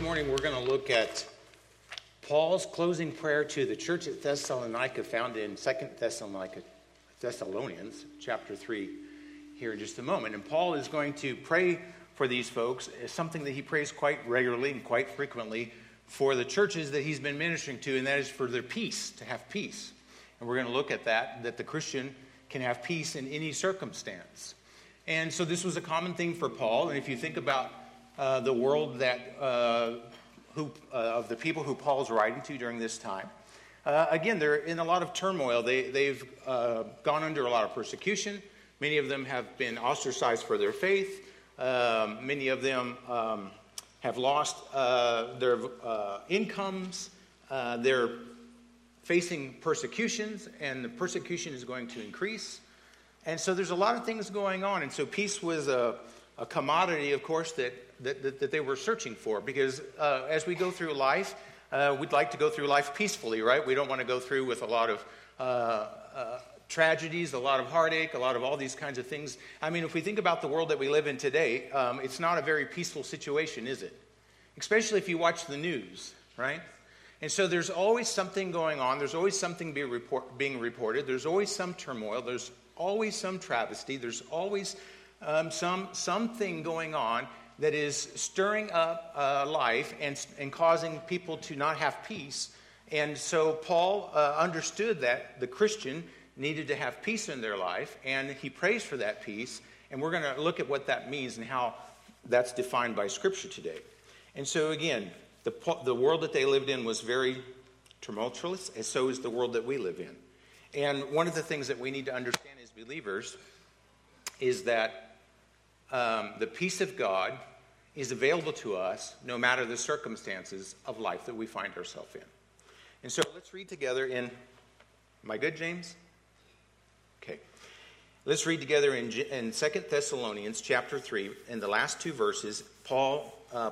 this morning we're going to look at Paul's closing prayer to the church at Thessalonica, found in 2 Thessalonica, Thessalonians, chapter 3, here in just a moment. And Paul is going to pray for these folks, it's something that he prays quite regularly and quite frequently for the churches that he's been ministering to, and that is for their peace, to have peace. And we're going to look at that, that the Christian can have peace in any circumstance. And so this was a common thing for Paul. And if you think about uh, the world that uh, who, uh, of the people who Paul's writing to during this time, uh, again, they're in a lot of turmoil. They, they've gone under a lot of persecution. Many of them have been ostracized for their faith. Um, many of them um, have lost their incomes. they're facing persecutions, and the persecution is going to increase. And so there's a lot of things going on. And so peace was a, a commodity, of course, that, that, that, that they were searching for. Because uh, as we go through life, uh, we'd like to go through life peacefully, right? We don't want to go through with a lot of uh, uh, tragedies, a lot of heartache, a lot of all these kinds of things. I mean, if we think about the world that we live in today, um, it's not a very peaceful situation, is it? Especially if you watch the news, right? And so there's always something going on. There's always something be report, being reported. There's always some turmoil. There's always some travesty. There's always um, some something going on that is stirring up uh, life and, and causing people to not have peace. And so Paul uh, understood that the Christian needed to have peace in their life, and he prays for that peace. And we're going to look at what that means and how that's defined by Scripture today. And so, again, the, the world that they lived in was very tumultuous, and so is the world that we live in. And one of the things that we need to understand as believers is that um, the peace of God is available to us no matter the circumstances of life that we find ourselves in. And so let's read together in. Am I good, James? Okay. Let's read together in, in 2 Thessalonians chapter 3, in the last two verses, Paul uh,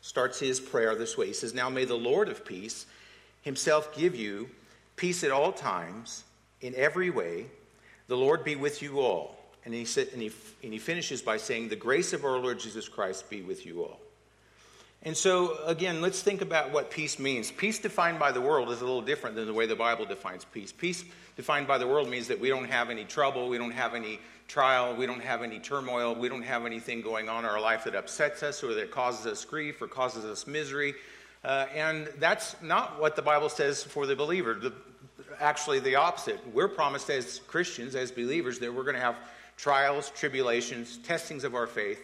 starts his prayer this way. He says, Now may the Lord of peace himself give you peace at all times, in every way. The Lord be with you all. And he, said, and, he, and he finishes by saying, The grace of our Lord Jesus Christ be with you all. And so, again, let's think about what peace means. Peace defined by the world is a little different than the way the Bible defines peace. Peace defined by the world means that we don't have any trouble, we don't have any trial, we don't have any turmoil, we don't have anything going on in our life that upsets us or that causes us grief or causes us misery. Uh, and that's not what the Bible says for the believer. The, actually, the opposite. We're promised as Christians, as believers, that we're going to have trials, tribulations, testings of our faith,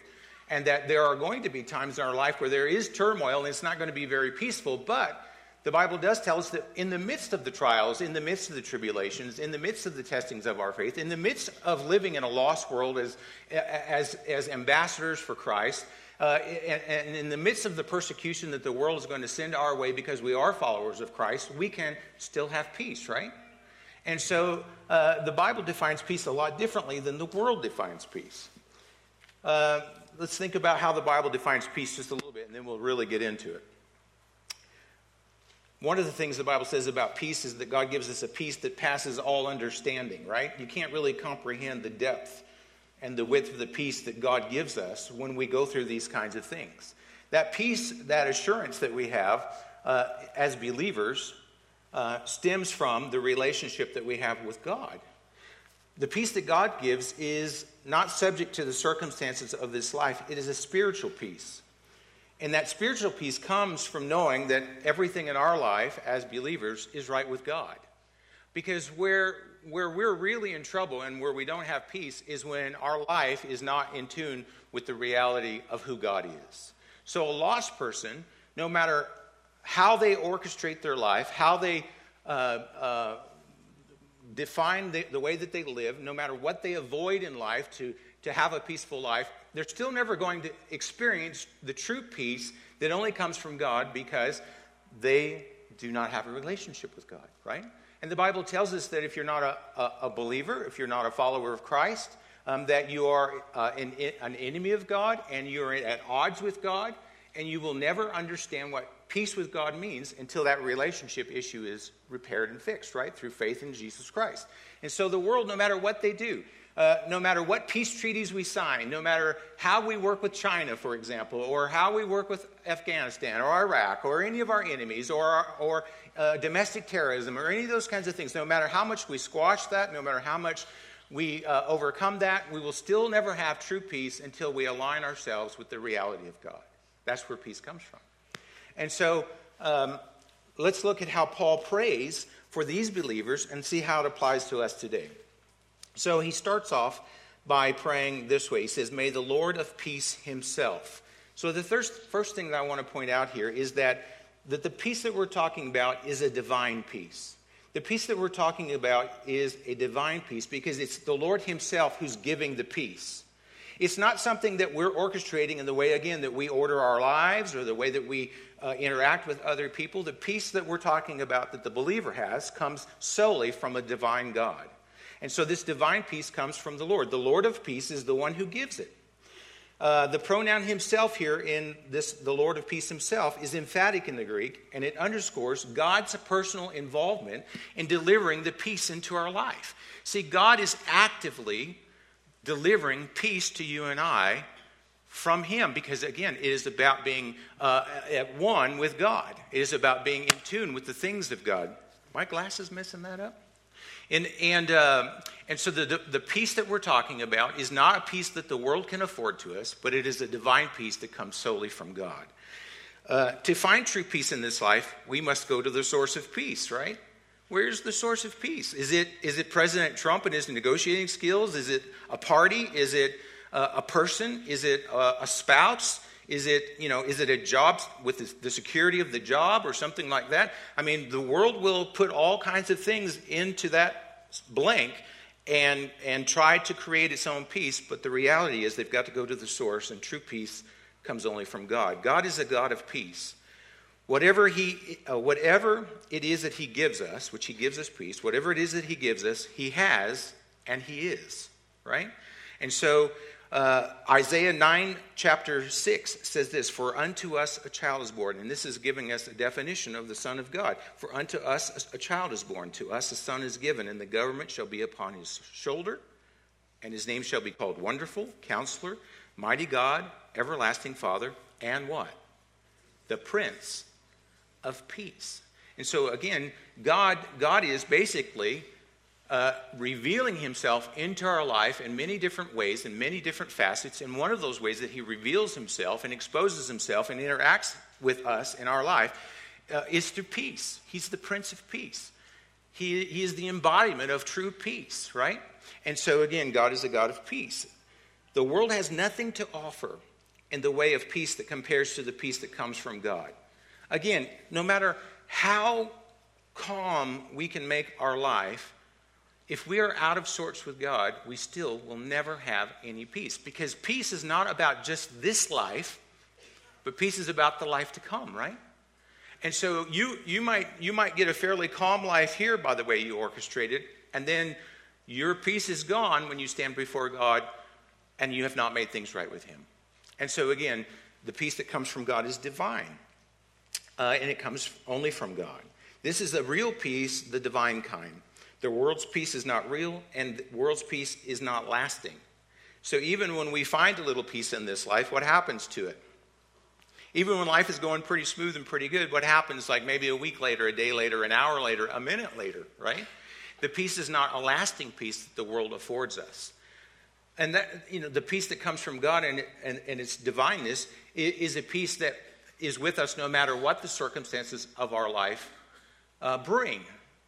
and that there are going to be times in our life where there is turmoil and it's not going to be very peaceful, but the Bible does tell us that in the midst of the trials, in the midst of the tribulations, in the midst of the testings of our faith, in the midst of living in a lost world as, as, as ambassadors for Christ, uh, and, and, in the midst of the persecution that the world is going to send our way because we are followers of Christ, we can still have peace, right? And so uh, the Bible defines peace a lot differently than the world defines peace. Uh, let's think about how the Bible defines peace just a little bit, and then we'll really get into it. One of the things the Bible says about peace is that God gives us a peace that passes all understanding, right? You can't really comprehend the depth and the width of the peace that God gives us when we go through these kinds of things. That peace, that assurance that we have uh, as believers, uh, stems from the relationship that we have with God. The peace that God gives is not subject to the circumstances of this life, it is a spiritual peace. And that spiritual peace comes from knowing that everything in our life as believers is right with God. Because where, where we're really in trouble and where we don't have peace is when our life is not in tune with the reality of who God is. So, a lost person, no matter how they orchestrate their life, how they uh, uh, define the, the way that they live, no matter what they avoid in life to, to have a peaceful life, they're still never going to experience the true peace that only comes from God because they do not have a relationship with God, right? And the Bible tells us that if you're not a, a, a believer, if you're not a follower of Christ, um, that you are uh, an, an enemy of God and you're at odds with God, and you will never understand what peace with God means until that relationship issue is repaired and fixed, right? Through faith in Jesus Christ. And so the world, no matter what they do, Uh, no matter what peace treaties we sign, no matter how we work with China, for example, or how we work with Afghanistan or Iraq or any of our enemies or, or uh, domestic terrorism or any of those kinds of things, no matter how much we squash that, no matter how much we uh, overcome that, we will still never have true peace until we align ourselves with the reality of God. That's where peace comes from. And so um, let's look at how Paul prays for these believers and see how it applies to us today. So he starts off by praying this way. He says, May the Lord of peace himself. So the first, first thing that I want to point out here is that, that the peace that we're talking about is a divine peace. The peace that we're talking about is a divine peace because it's the Lord himself who's giving the peace. It's not something that we're orchestrating in the way, again, that we order our lives or the way that we uh, interact with other people. The peace that we're talking about that the believer has comes solely from a divine God. And so this divine peace comes from the Lord. The Lord of peace is the one who gives it. Uh, the pronoun himself here in this, the Lord of peace himself, is emphatic in the Greek, and it underscores God's personal involvement in delivering the peace into our life. See, God is actively delivering peace to you and I from Him because, again, it is about being uh, at one with God, it is about being in tune with the things of God. My glasses messing that up? And, and, uh, and so the, the, peace that we're talking about is not a peace that the world can afford to us, but it is a divine peace that comes solely from God. Uh, to find true peace in this life, we must go to the source of peace, right? Where's the source of peace? Is it, is it President Trump and his negotiating skills? Is it a party? Is it uh, a person? Is it a, a spouse? Is it, you know, is it a job with the security of the job or something like that? I mean, the world will put all kinds of things into that blank and, and try to create its own peace, but the reality is they've got to go to the source, and true peace comes only from God. God is a God of peace. Whatever, he, uh, whatever it is that He gives us, which He gives us peace, whatever it is that He gives us, He has and He is, right? And so uh, Isaiah 9, chapter 6 says this For unto us a child is born. And this is giving us a definition of the Son of God. For unto us a child is born, to us a son is given, and the government shall be upon his shoulder, and his name shall be called Wonderful, Counselor, Mighty God, Everlasting Father, and what? The Prince of Peace. And so again, God, God is basically uh, revealing himself into our life in many different ways, in many different facets. And one of those ways that he reveals himself and exposes himself and interacts with us in our life uh, is through peace. He's the Prince of Peace. He, he is the embodiment of true peace, right? And so, again, God is a God of peace. The world has nothing to offer in the way of peace that compares to the peace that comes from God. Again, no matter how calm we can make our life, if we are out of sorts with God, we still will never have any peace. Because peace is not about just this life, but peace is about the life to come, right? And so you, you, might, you might get a fairly calm life here by the way you orchestrate it, and then your peace is gone when you stand before God and you have not made things right with Him. And so, again, the peace that comes from God is divine, uh, and it comes only from God. This is the real peace, the divine kind. The world's peace is not real, and the world's peace is not lasting. So even when we find a little peace in this life, what happens to it? Even when life is going pretty smooth and pretty good, what happens like maybe a week later, a day later, an hour later, a minute later, right? The peace is not a lasting peace that the world affords us. And that, you know, the peace that comes from God and, and, and its divineness is a peace that is with us no matter what the circumstances of our life uh, bring.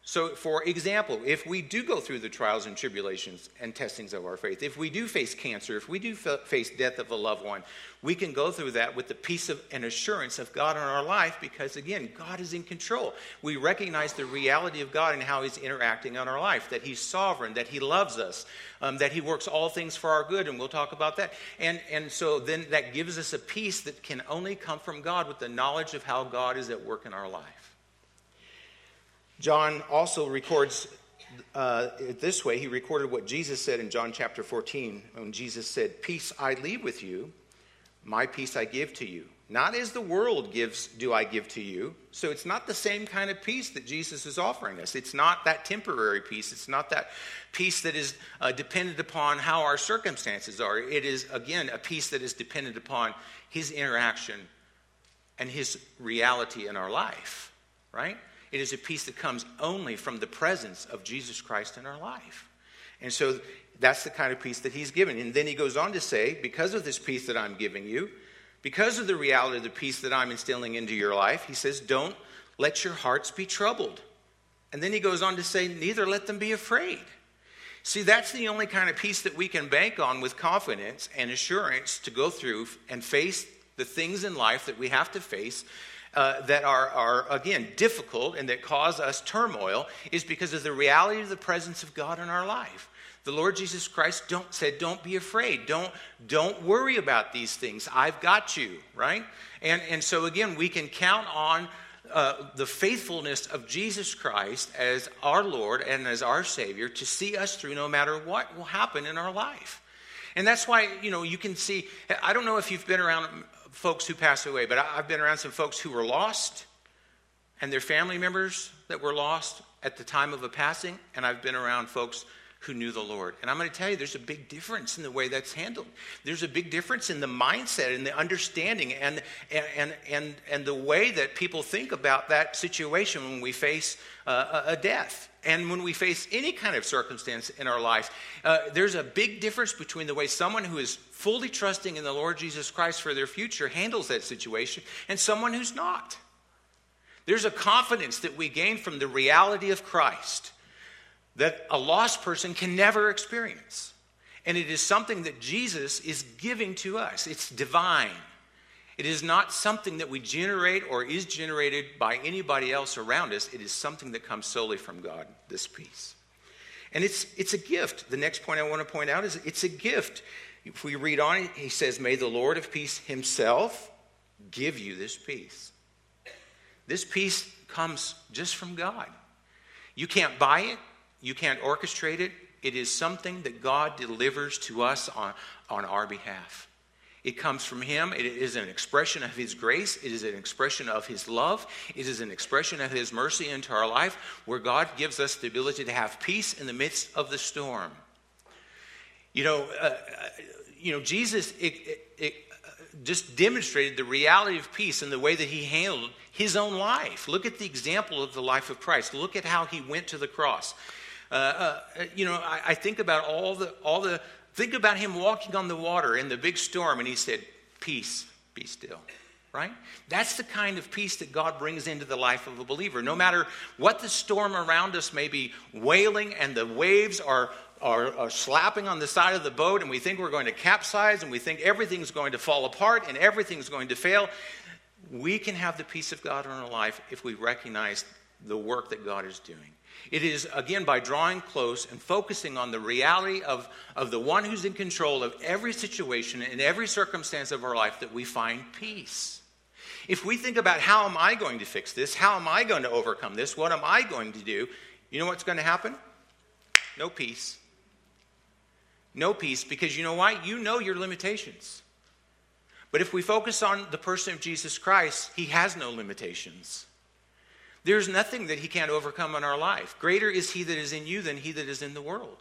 So, for example, if we do go through the trials and tribulations and testings of our faith, if we do face cancer, if we do face death of a loved one, we can go through that with the peace of, and assurance of God in our life because, again, God is in control. We recognize the reality of God and how He's interacting in our life, that He's sovereign, that He loves us, um, that He works all things for our good, and we'll talk about that. And, and so then that gives us a peace that can only come from God with the knowledge of how God is at work in our life. John also records uh, this way. He recorded what Jesus said in John chapter 14 when Jesus said, Peace I leave with you, my peace I give to you. Not as the world gives, do I give to you. So it's not the same kind of peace that Jesus is offering us. It's not that temporary peace. It's not that peace that is uh, dependent upon how our circumstances are. It is, again, a peace that is dependent upon his interaction and his reality in our life, right? It is a peace that comes only from the presence of Jesus Christ in our life. And so that's the kind of peace that he's given. And then he goes on to say, because of this peace that I'm giving you, because of the reality of the peace that I'm instilling into your life, he says, don't let your hearts be troubled. And then he goes on to say, neither let them be afraid. See, that's the only kind of peace that we can bank on with confidence and assurance to go through and face the things in life that we have to face uh, that are, are, again, difficult and that cause us turmoil is because of the reality of the presence of God in our life. The Lord Jesus Christ don't, said, Don't be afraid. Don't, don't worry about these things. I've got you, right? And, and so, again, we can count on uh, the faithfulness of Jesus Christ as our Lord and as our Savior to see us through no matter what will happen in our life. And that's why, you know, you can see, I don't know if you've been around folks who pass away, but I've been around some folks who were lost and their family members that were lost at the time of a passing, and I've been around folks who knew the Lord. And I'm going to tell you, there's a big difference in the way that's handled. There's a big difference in the mindset and the understanding and, and, and, and the way that people think about that situation when we face uh, a death. And when we face any kind of circumstance in our life, uh, there's a big difference between the way someone who is fully trusting in the Lord Jesus Christ for their future handles that situation and someone who's not. There's a confidence that we gain from the reality of Christ that a lost person can never experience. And it is something that Jesus is giving to us. It's divine. It is not something that we generate or is generated by anybody else around us. It is something that comes solely from God, this peace. And it's, it's a gift. The next point I want to point out is it's a gift. If we read on, it, he says, May the Lord of peace himself give you this peace. This peace comes just from God. You can't buy it, you can't orchestrate it. It is something that God delivers to us on, on our behalf. It comes from Him. It is an expression of His grace. It is an expression of His love. It is an expression of His mercy into our life, where God gives us the ability to have peace in the midst of the storm. You know, uh, uh you know, Jesus it, it, it just demonstrated the reality of peace in the way that He handled His own life. Look at the example of the life of Christ. Look at how He went to the cross. Uh, uh, you know, I, I, think about all the, all the, think about him walking on the water in the big storm, and he said, Peace, be still. Right? That's the kind of peace that God brings into the life of a believer. No matter what the storm around us may be wailing and the waves are, are, are, slapping on the side of the boat and we think we're going to capsize and we think everything's going to fall apart and everything's going to fail, we can have the peace of God in our life if we recognize the work that God is doing. It is, again, by drawing close and focusing on the reality of, of the one who's in control of every situation and every circumstance of our life that we find peace. If we think about how am I going to fix this? How am I going to overcome this? What am I going to do? You know what's going to happen? No peace. No peace because you know why? You know your limitations. But if we focus on the person of Jesus Christ, he has no limitations. There's nothing that he can't overcome in our life. Greater is he that is in you than he that is in the world.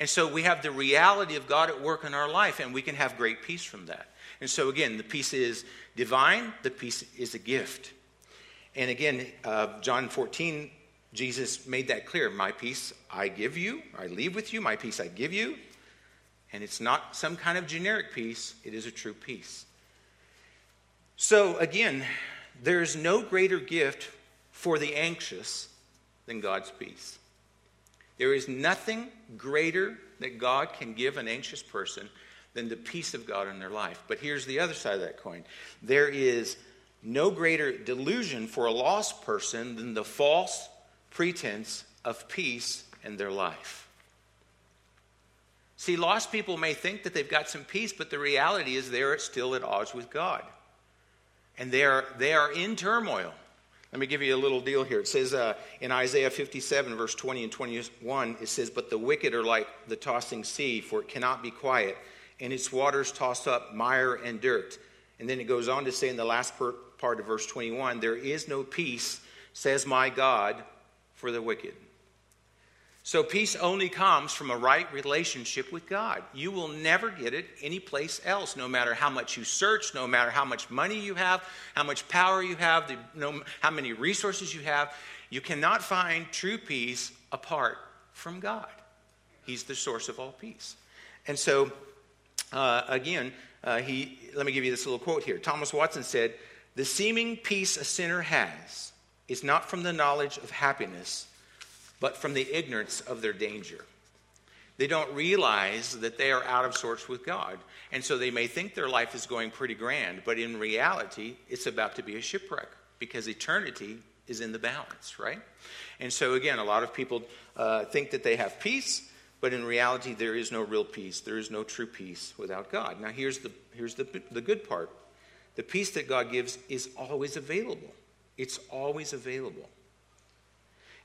And so we have the reality of God at work in our life, and we can have great peace from that. And so, again, the peace is divine, the peace is a gift. And again, uh, John 14, Jesus made that clear. My peace I give you, I leave with you, my peace I give you. And it's not some kind of generic peace, it is a true peace. So, again, there's no greater gift for the anxious than God's peace. There is nothing greater that God can give an anxious person than the peace of God in their life. But here's the other side of that coin there is no greater delusion for a lost person than the false pretense of peace in their life. See, lost people may think that they've got some peace, but the reality is they're still at odds with God. And they are, they are in turmoil. Let me give you a little deal here. It says uh, in Isaiah 57, verse 20 and 21, it says, But the wicked are like the tossing sea, for it cannot be quiet, and its waters toss up mire and dirt. And then it goes on to say in the last part of verse 21 there is no peace, says my God, for the wicked. So peace only comes from a right relationship with God. You will never get it anyplace else, no matter how much you search, no matter how much money you have, how much power you have, the, no, how many resources you have. You cannot find true peace apart from God. He's the source of all peace. And so, uh, again, uh, he, let me give you this little quote here. Thomas Watson said, The seeming peace a sinner has is not from the knowledge of happiness but from the ignorance of their danger. They don't realize that they are out of sorts with God. And so they may think their life is going pretty grand, but in reality, it's about to be a shipwreck because eternity is in the balance, right? And so, again, a lot of people uh, think that they have peace, but in reality, there is no real peace. There is no true peace without God. Now, here's the, here's the, the good part the peace that God gives is always available, it's always available.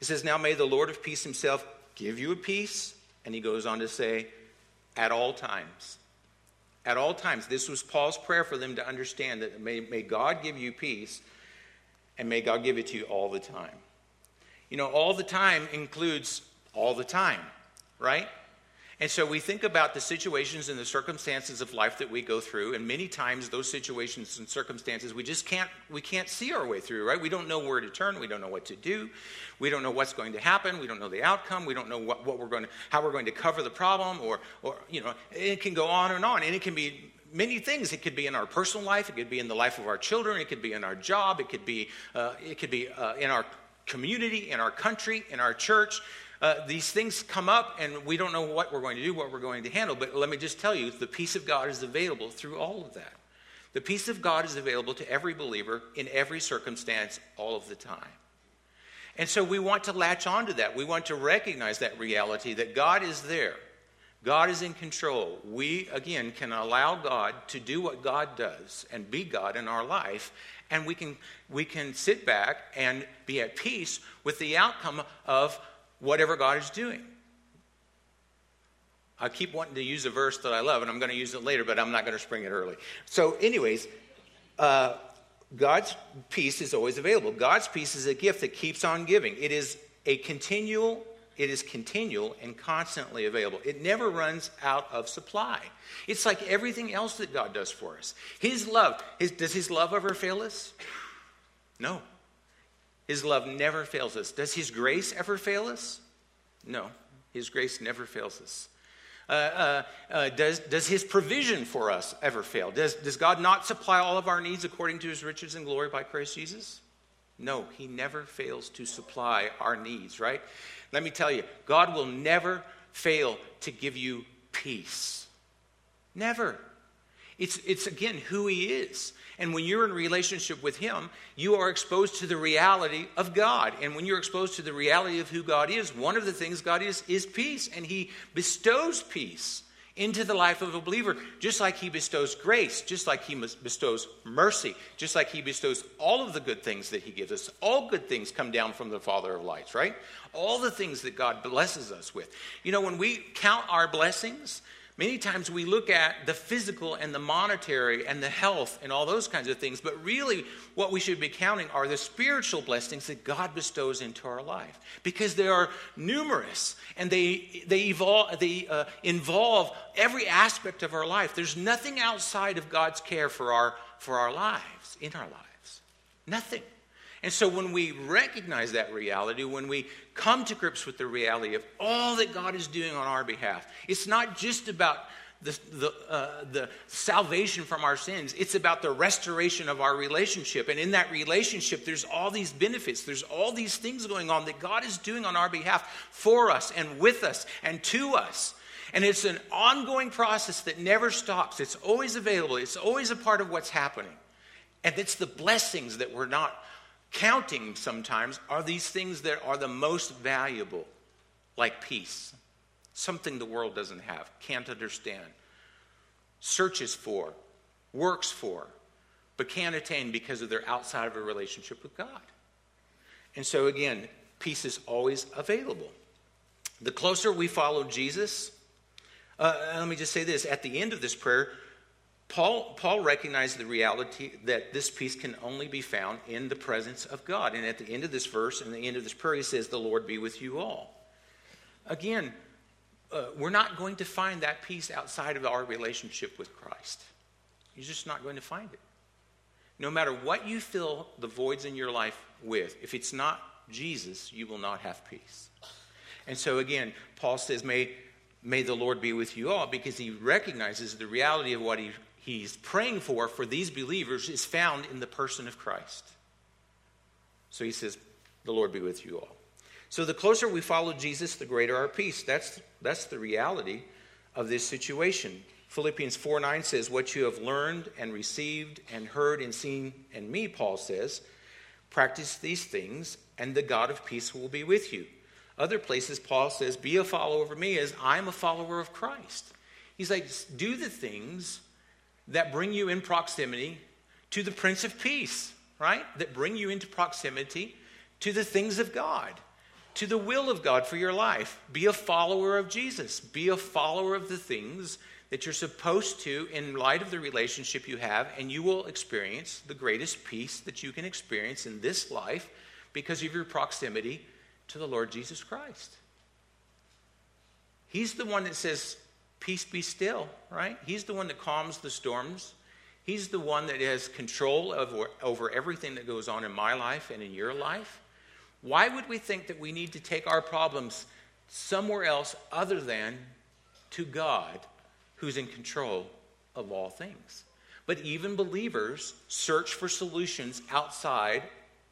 He says, Now may the Lord of peace himself give you a peace. And he goes on to say, At all times. At all times. This was Paul's prayer for them to understand that may, may God give you peace and may God give it to you all the time. You know, all the time includes all the time, right? And so we think about the situations and the circumstances of life that we go through, and many times those situations and circumstances we just can't we can't see our way through, right? We don't know where to turn, we don't know what to do, we don't know what's going to happen, we don't know the outcome, we don't know what, what we're going to how we're going to cover the problem, or or you know, it can go on and on, and it can be many things. It could be in our personal life, it could be in the life of our children, it could be in our job, it could be uh, it could be uh, in our community, in our country, in our church uh, these things come up and we don't know what we're going to do, what we're going to handle. But let me just tell you the peace of God is available through all of that. The peace of God is available to every believer in every circumstance all of the time. And so we want to latch onto that. We want to recognize that reality that God is there. God is in control. We, again, can allow God to do what God does and be God in our life, and we can, we can sit back and be at peace with the outcome of whatever God is doing. I keep wanting to use a verse that I love, and I'm going to use it later, but I'm not going to spring it early. So, anyways, uh, God's peace is always available. God's peace is a gift that keeps on giving. It is a continual, it is continual and constantly available. It never runs out of supply. It's like everything else that God does for us. His love, his, does His love ever fail us? No. His love never fails us. Does His grace ever fail us? No, His grace never fails us. Uh, uh, uh, does, does His provision for us ever fail? Does, does God not supply all of our needs according to His riches and glory by Christ Jesus? No, He never fails to supply our needs, right? Let me tell you, God will never fail to give you peace. Never. It's, it's again who He is. And when you're in relationship with Him, you are exposed to the reality of God. And when you're exposed to the reality of who God is, one of the things God is is peace. And He bestows peace into the life of a believer, just like He bestows grace, just like He bestows mercy, just like He bestows all of the good things that He gives us. All good things come down from the Father of lights, right? All the things that God blesses us with. You know, when we count our blessings, Many times we look at the physical and the monetary and the health and all those kinds of things, but really what we should be counting are the spiritual blessings that God bestows into our life because they are numerous and they, they, evolve, they uh, involve every aspect of our life. There's nothing outside of God's care for our, for our lives, in our lives. Nothing. And so when we recognize that reality, when we come to grips with the reality of all that God is doing on our behalf, it's not just about the, the, uh, the salvation from our sins. It's about the restoration of our relationship. And in that relationship, there's all these benefits. There's all these things going on that God is doing on our behalf for us and with us and to us. And it's an ongoing process that never stops. It's always available, it's always a part of what's happening. And it's the blessings that we're not counting sometimes are these things that are the most valuable, like peace, something the world doesn't have, can't understand, searches for, works for, but can't attain because of their outside of a relationship with God. And so, again, peace is always available. The closer we follow Jesus, uh, let me just say this at the end of this prayer, Paul, Paul recognized the reality that this peace can only be found in the presence of God. And at the end of this verse and the end of this prayer, he says, The Lord be with you all. Again, uh, we're not going to find that peace outside of our relationship with Christ. You're just not going to find it. No matter what you fill the voids in your life with, if it's not Jesus, you will not have peace. And so again, Paul says, May, may the Lord be with you all, because he recognizes the reality of what he, he's praying for for these believers is found in the person of Christ. So he says, The Lord be with you all. So the closer we follow Jesus, the greater our peace. That's, that's the reality of this situation. Philippians 4 9 says, What you have learned and received and heard and seen in me, Paul says, practice these things, and the God of peace will be with you. Other places, Paul says, Be a follower of me as I'm a follower of Christ. He's like, Do the things that bring you in proximity to the Prince of Peace, right? That bring you into proximity to the things of God to the will of God for your life. Be a follower of Jesus. Be a follower of the things that you're supposed to in light of the relationship you have, and you will experience the greatest peace that you can experience in this life because of your proximity to the Lord Jesus Christ. He's the one that says, Peace be still, right? He's the one that calms the storms. He's the one that has control over, over everything that goes on in my life and in your life. Why would we think that we need to take our problems somewhere else other than to God who's in control of all things? But even believers search for solutions outside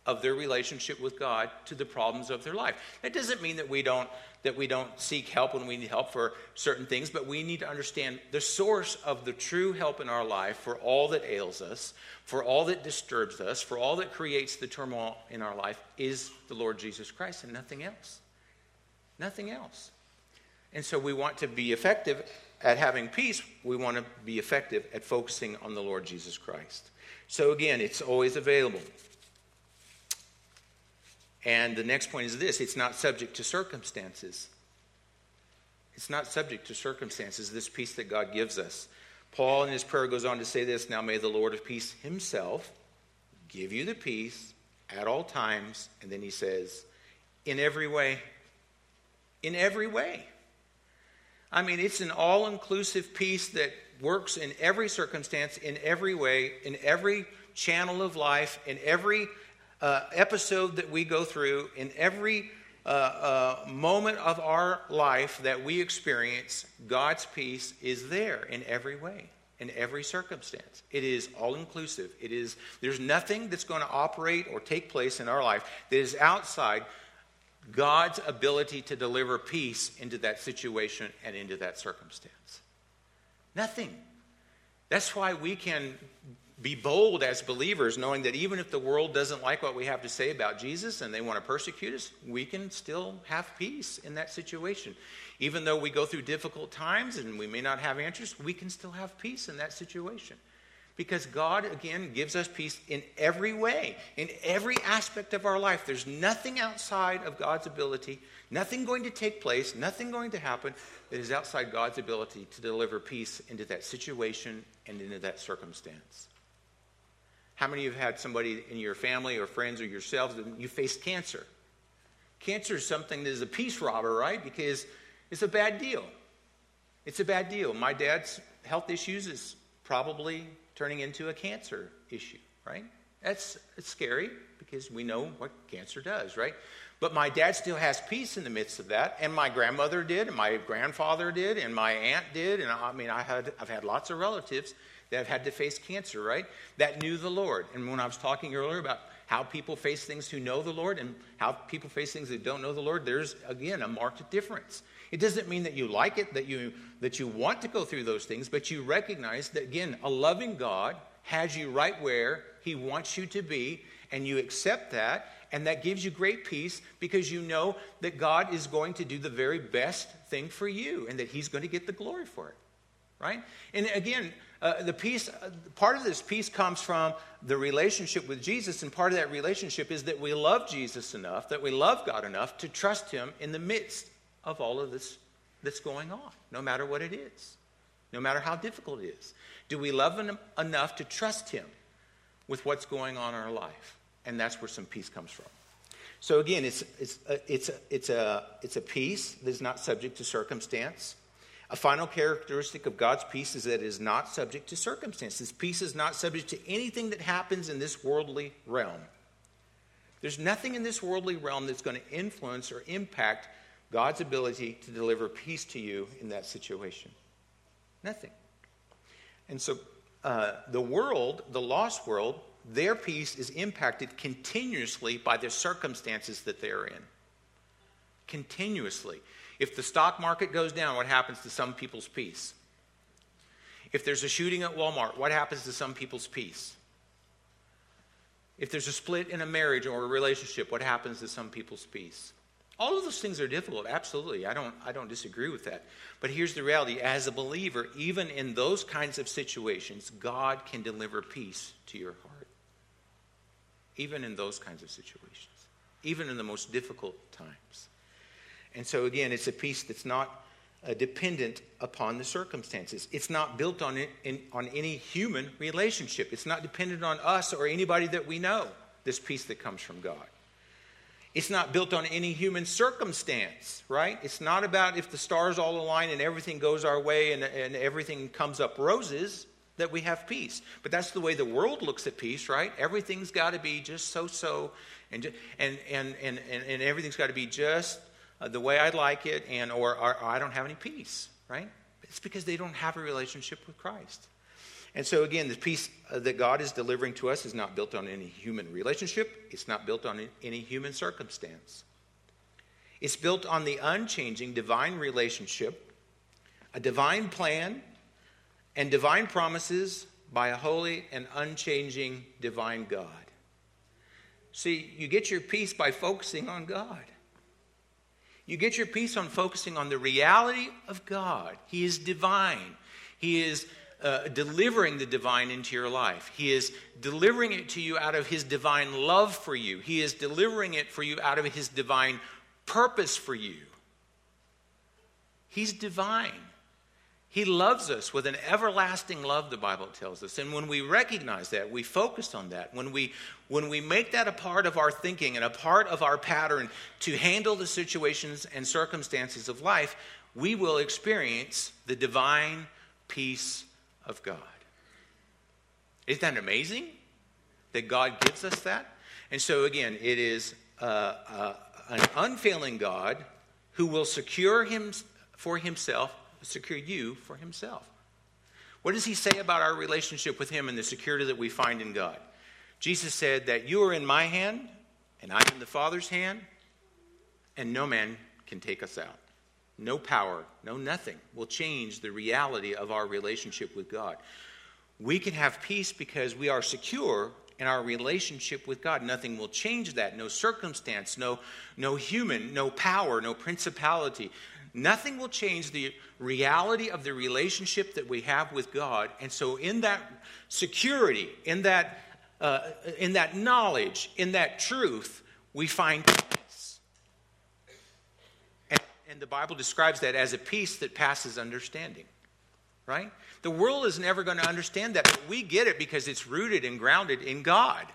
of their relationship with God to the problems of their life. That doesn't mean that we don't that we don't seek help when we need help for certain things, but we need to understand the source of the true help in our life for all that ails us, for all that disturbs us, for all that creates the turmoil in our life is the Lord Jesus Christ and nothing else. Nothing else. And so we want to be effective at having peace. We want to be effective at focusing on the Lord Jesus Christ. So again, it's always available. And the next point is this it's not subject to circumstances. It's not subject to circumstances, this peace that God gives us. Paul in his prayer goes on to say this Now may the Lord of peace himself give you the peace at all times. And then he says, in every way. In every way. I mean, it's an all inclusive peace that works in every circumstance, in every way, in every channel of life, in every uh, episode that we go through, in every uh, uh, moment of our life that we experience, God's peace is there in every way, in every circumstance. It is all inclusive. It is there's nothing that's going to operate or take place in our life that is outside God's ability to deliver peace into that situation and into that circumstance. Nothing. That's why we can be bold as believers, knowing that even if the world doesn't like what we have to say about Jesus and they want to persecute us, we can still have peace in that situation. Even though we go through difficult times and we may not have answers, we can still have peace in that situation. Because God, again, gives us peace in every way, in every aspect of our life. There's nothing outside of God's ability, nothing going to take place, nothing going to happen that is outside God's ability to deliver peace into that situation and into that circumstance. How many of you have had somebody in your family or friends or yourselves that you faced cancer? Cancer is something that is a peace robber, right? Because it's a bad deal. It's a bad deal. My dad's health issues is probably turning into a cancer issue, right? That's scary because we know what cancer does, right? But my dad still has peace in the midst of that, and my grandmother did, and my grandfather did, and my aunt did, and I mean, I had I've had lots of relatives that have had to face cancer, right? That knew the Lord. And when I was talking earlier about how people face things who know the Lord and how people face things that don't know the Lord, there's again a marked difference. It doesn't mean that you like it, that you that you want to go through those things, but you recognize that again, a loving God has you right where he wants you to be, and you accept that, and that gives you great peace because you know that God is going to do the very best thing for you and that he's going to get the glory for it. Right? And again, uh, the peace, uh, part of this peace comes from the relationship with Jesus, and part of that relationship is that we love Jesus enough, that we love God enough to trust Him in the midst of all of this that's going on, no matter what it is. no matter how difficult it is? Do we love him enough to trust him with what's going on in our life? And that's where some peace comes from. So again, it's, it's, a, it's, a, it's, a, it's a peace that is not subject to circumstance. A final characteristic of God's peace is that it is not subject to circumstances. Peace is not subject to anything that happens in this worldly realm. There's nothing in this worldly realm that's going to influence or impact God's ability to deliver peace to you in that situation. Nothing. And so uh, the world, the lost world, their peace is impacted continuously by the circumstances that they're in. Continuously. If the stock market goes down, what happens to some people's peace? If there's a shooting at Walmart, what happens to some people's peace? If there's a split in a marriage or a relationship, what happens to some people's peace? All of those things are difficult, absolutely. I don't, I don't disagree with that. But here's the reality as a believer, even in those kinds of situations, God can deliver peace to your heart. Even in those kinds of situations, even in the most difficult times. And so, again, it's a peace that's not uh, dependent upon the circumstances. It's not built on, it, in, on any human relationship. It's not dependent on us or anybody that we know, this peace that comes from God. It's not built on any human circumstance, right? It's not about if the stars all align and everything goes our way and, and everything comes up roses that we have peace. But that's the way the world looks at peace, right? Everything's got to be just so so, and, and, and, and, and, everything's got to be just uh, the way I'd like it, and or, or, or I don't have any peace, right? It's because they don't have a relationship with Christ. And so, again, the peace uh, that God is delivering to us is not built on any human relationship, it's not built on any human circumstance. It's built on the unchanging divine relationship, a divine plan, and divine promises by a holy and unchanging divine God. See, you get your peace by focusing on God. You get your peace on focusing on the reality of God. He is divine. He is uh, delivering the divine into your life. He is delivering it to you out of His divine love for you. He is delivering it for you out of His divine purpose for you. He's divine. He loves us with an everlasting love, the Bible tells us. And when we recognize that, we focus on that, when we, when we make that a part of our thinking and a part of our pattern to handle the situations and circumstances of life, we will experience the divine peace of God. Isn't that amazing that God gives us that? And so, again, it is uh, uh, an unfailing God who will secure him for himself, secure you for himself. What does he say about our relationship with him and the security that we find in God? Jesus said that you are in my hand, and I'm in the Father's hand, and no man can take us out. No power, no nothing will change the reality of our relationship with God. We can have peace because we are secure in our relationship with God. Nothing will change that. No circumstance, no, no human, no power, no principality. Nothing will change the reality of the relationship that we have with God. And so, in that security, in that, uh, in that knowledge, in that truth, we find peace. and the Bible describes that as a peace that passes understanding. Right? The world is never going to understand that, but we get it because it's rooted and grounded in God.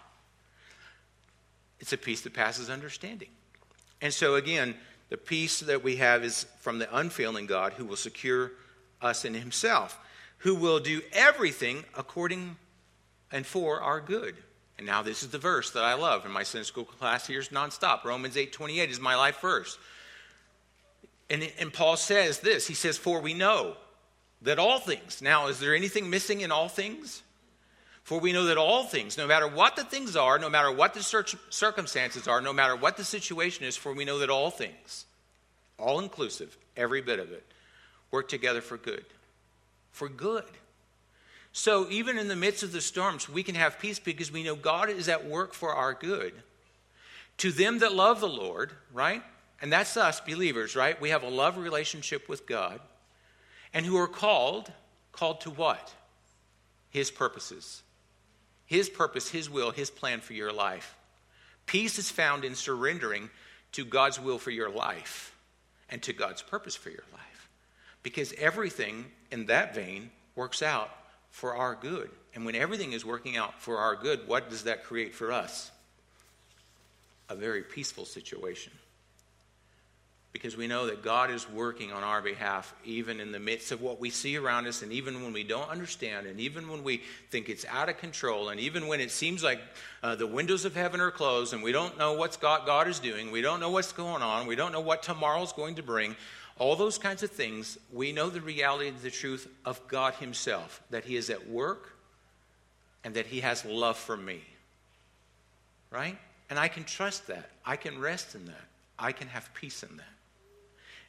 It's a peace that passes understanding. And so, again, the peace that we have is from the unfailing God who will secure us in Himself, who will do everything according and for our good. And now this is the verse that I love in my Sunday school class here is nonstop. Romans 8 28 is my life verse. And, and Paul says this he says, For we know that all things. Now, is there anything missing in all things? For we know that all things, no matter what the things are, no matter what the circumstances are, no matter what the situation is, for we know that all things, all inclusive, every bit of it, work together for good. For good. So even in the midst of the storms, we can have peace because we know God is at work for our good. To them that love the Lord, right? And that's us, believers, right? We have a love relationship with God and who are called, called to what? His purposes. His purpose, His will, His plan for your life. Peace is found in surrendering to God's will for your life and to God's purpose for your life. Because everything in that vein works out for our good. And when everything is working out for our good, what does that create for us? A very peaceful situation because we know that God is working on our behalf, even in the midst of what we see around us, and even when we don't understand, and even when we think it's out of control, and even when it seems like uh, the windows of heaven are closed and we don't know what God, God is doing, we don't know what's going on, we don't know what tomorrow's going to bring, all those kinds of things, we know the reality and the truth of God Himself, that He is at work and that He has love for me. Right? And I can trust that. I can rest in that. I can have peace in that.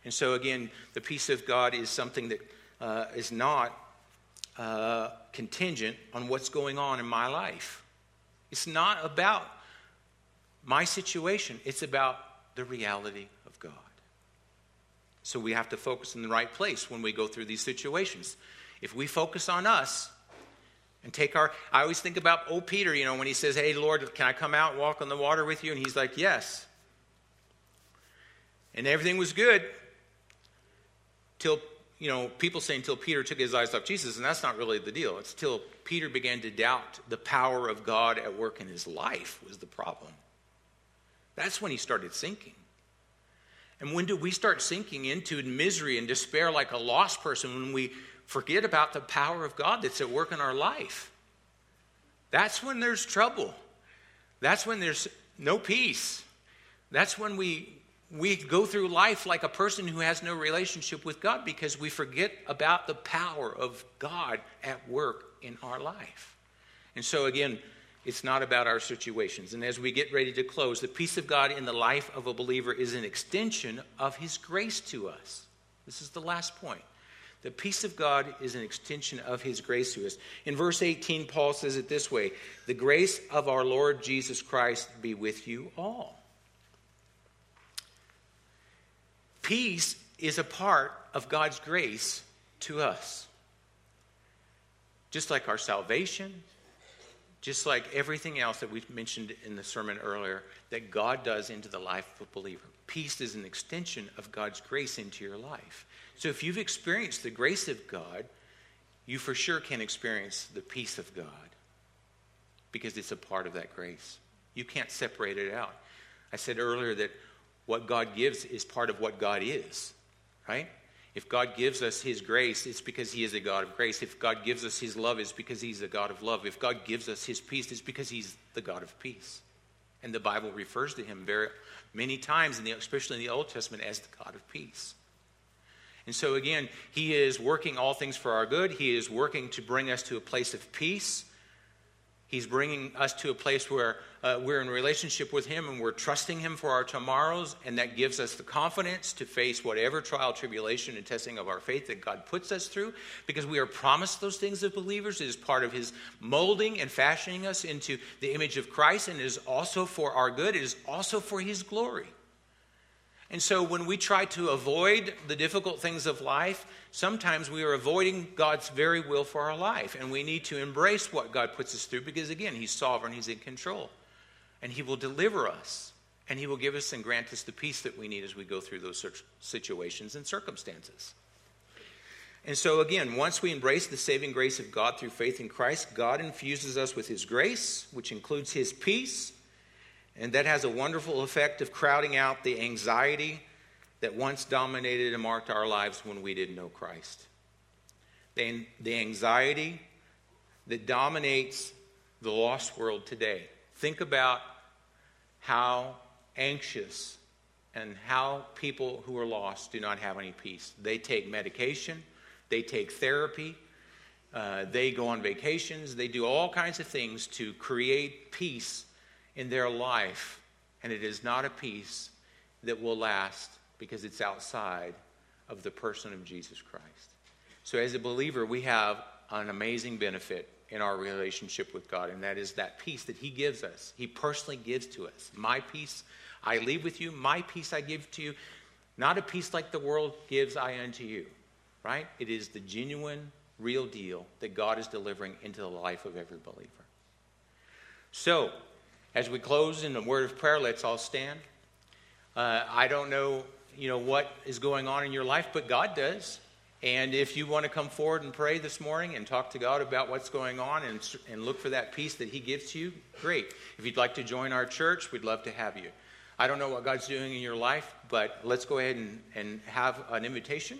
And so, again, the peace of God is something that uh, is not uh, contingent on what's going on in my life. It's not about my situation, it's about the reality of God. So we have to focus in the right place when we go through these situations. If we focus on us, and take our i always think about old peter you know when he says hey lord can i come out and walk on the water with you and he's like yes and everything was good till you know people say until peter took his eyes off jesus and that's not really the deal. It's till peter began to doubt the power of god at work in his life was the problem. That's when he started sinking. And when do we start sinking into misery and despair like a lost person when we forget about the power of god that's at work in our life? That's when there's trouble. That's when there's no peace. That's when we we go through life like a person who has no relationship with God because we forget about the power of God at work in our life. And so, again, it's not about our situations. And as we get ready to close, the peace of God in the life of a believer is an extension of His grace to us. This is the last point. The peace of God is an extension of His grace to us. In verse 18, Paul says it this way The grace of our Lord Jesus Christ be with you all. Peace is a part of God's grace to us. Just like our salvation, just like everything else that we've mentioned in the sermon earlier, that God does into the life of a believer. Peace is an extension of God's grace into your life. So if you've experienced the grace of God, you for sure can experience the peace of God because it's a part of that grace. You can't separate it out. I said earlier that what God gives is part of what God is, right? If God gives us His grace, it's because He is a God of grace. If God gives us His love, it's because He's a God of love. If God gives us His peace, it's because He's the God of peace. And the Bible refers to Him very many times, in the, especially in the Old Testament, as the God of peace. And so, again, He is working all things for our good. He is working to bring us to a place of peace. He's bringing us to a place where uh, we're in relationship with Him and we're trusting Him for our tomorrows, and that gives us the confidence to face whatever trial, tribulation, and testing of our faith that God puts us through because we are promised those things as believers. It is part of His molding and fashioning us into the image of Christ, and it is also for our good, it is also for His glory. And so when we try to avoid the difficult things of life, sometimes we are avoiding God's very will for our life. And we need to embrace what God puts us through because, again, He's sovereign, He's in control. And He will deliver us, and He will give us and grant us the peace that we need as we go through those situations and circumstances. And so, again, once we embrace the saving grace of God through faith in Christ, God infuses us with His grace, which includes His peace and that has a wonderful effect of crowding out the anxiety that once dominated and marked our lives when we didn't know Christ. The, the anxiety that dominates the lost world today. Think about how anxious and how people who are lost do not have any peace. They take medication, they take therapy, uh, they go on vacations, they do all kinds of things to create peace in their life, and it is not a peace that will last because it's outside of the person of Jesus Christ. So, as a believer, we have an amazing benefit in our relationship with God, and that is that peace that He gives us. He personally gives to us. My peace I leave with you, my peace I give to you. Not a peace like the world gives I unto you, right? It is the genuine, real deal that God is delivering into the life of every believer. So, as we close in a word of prayer, let's all stand. Uh, I don't know, you know, what is going on in your life, but God does. And if you want to come forward and pray this morning and talk to God about what's going on and, and look for that peace that He gives you, great. If you'd like to join our church, we'd love to have you. I don't know what God's doing in your life, but let's go ahead and, and have an invitation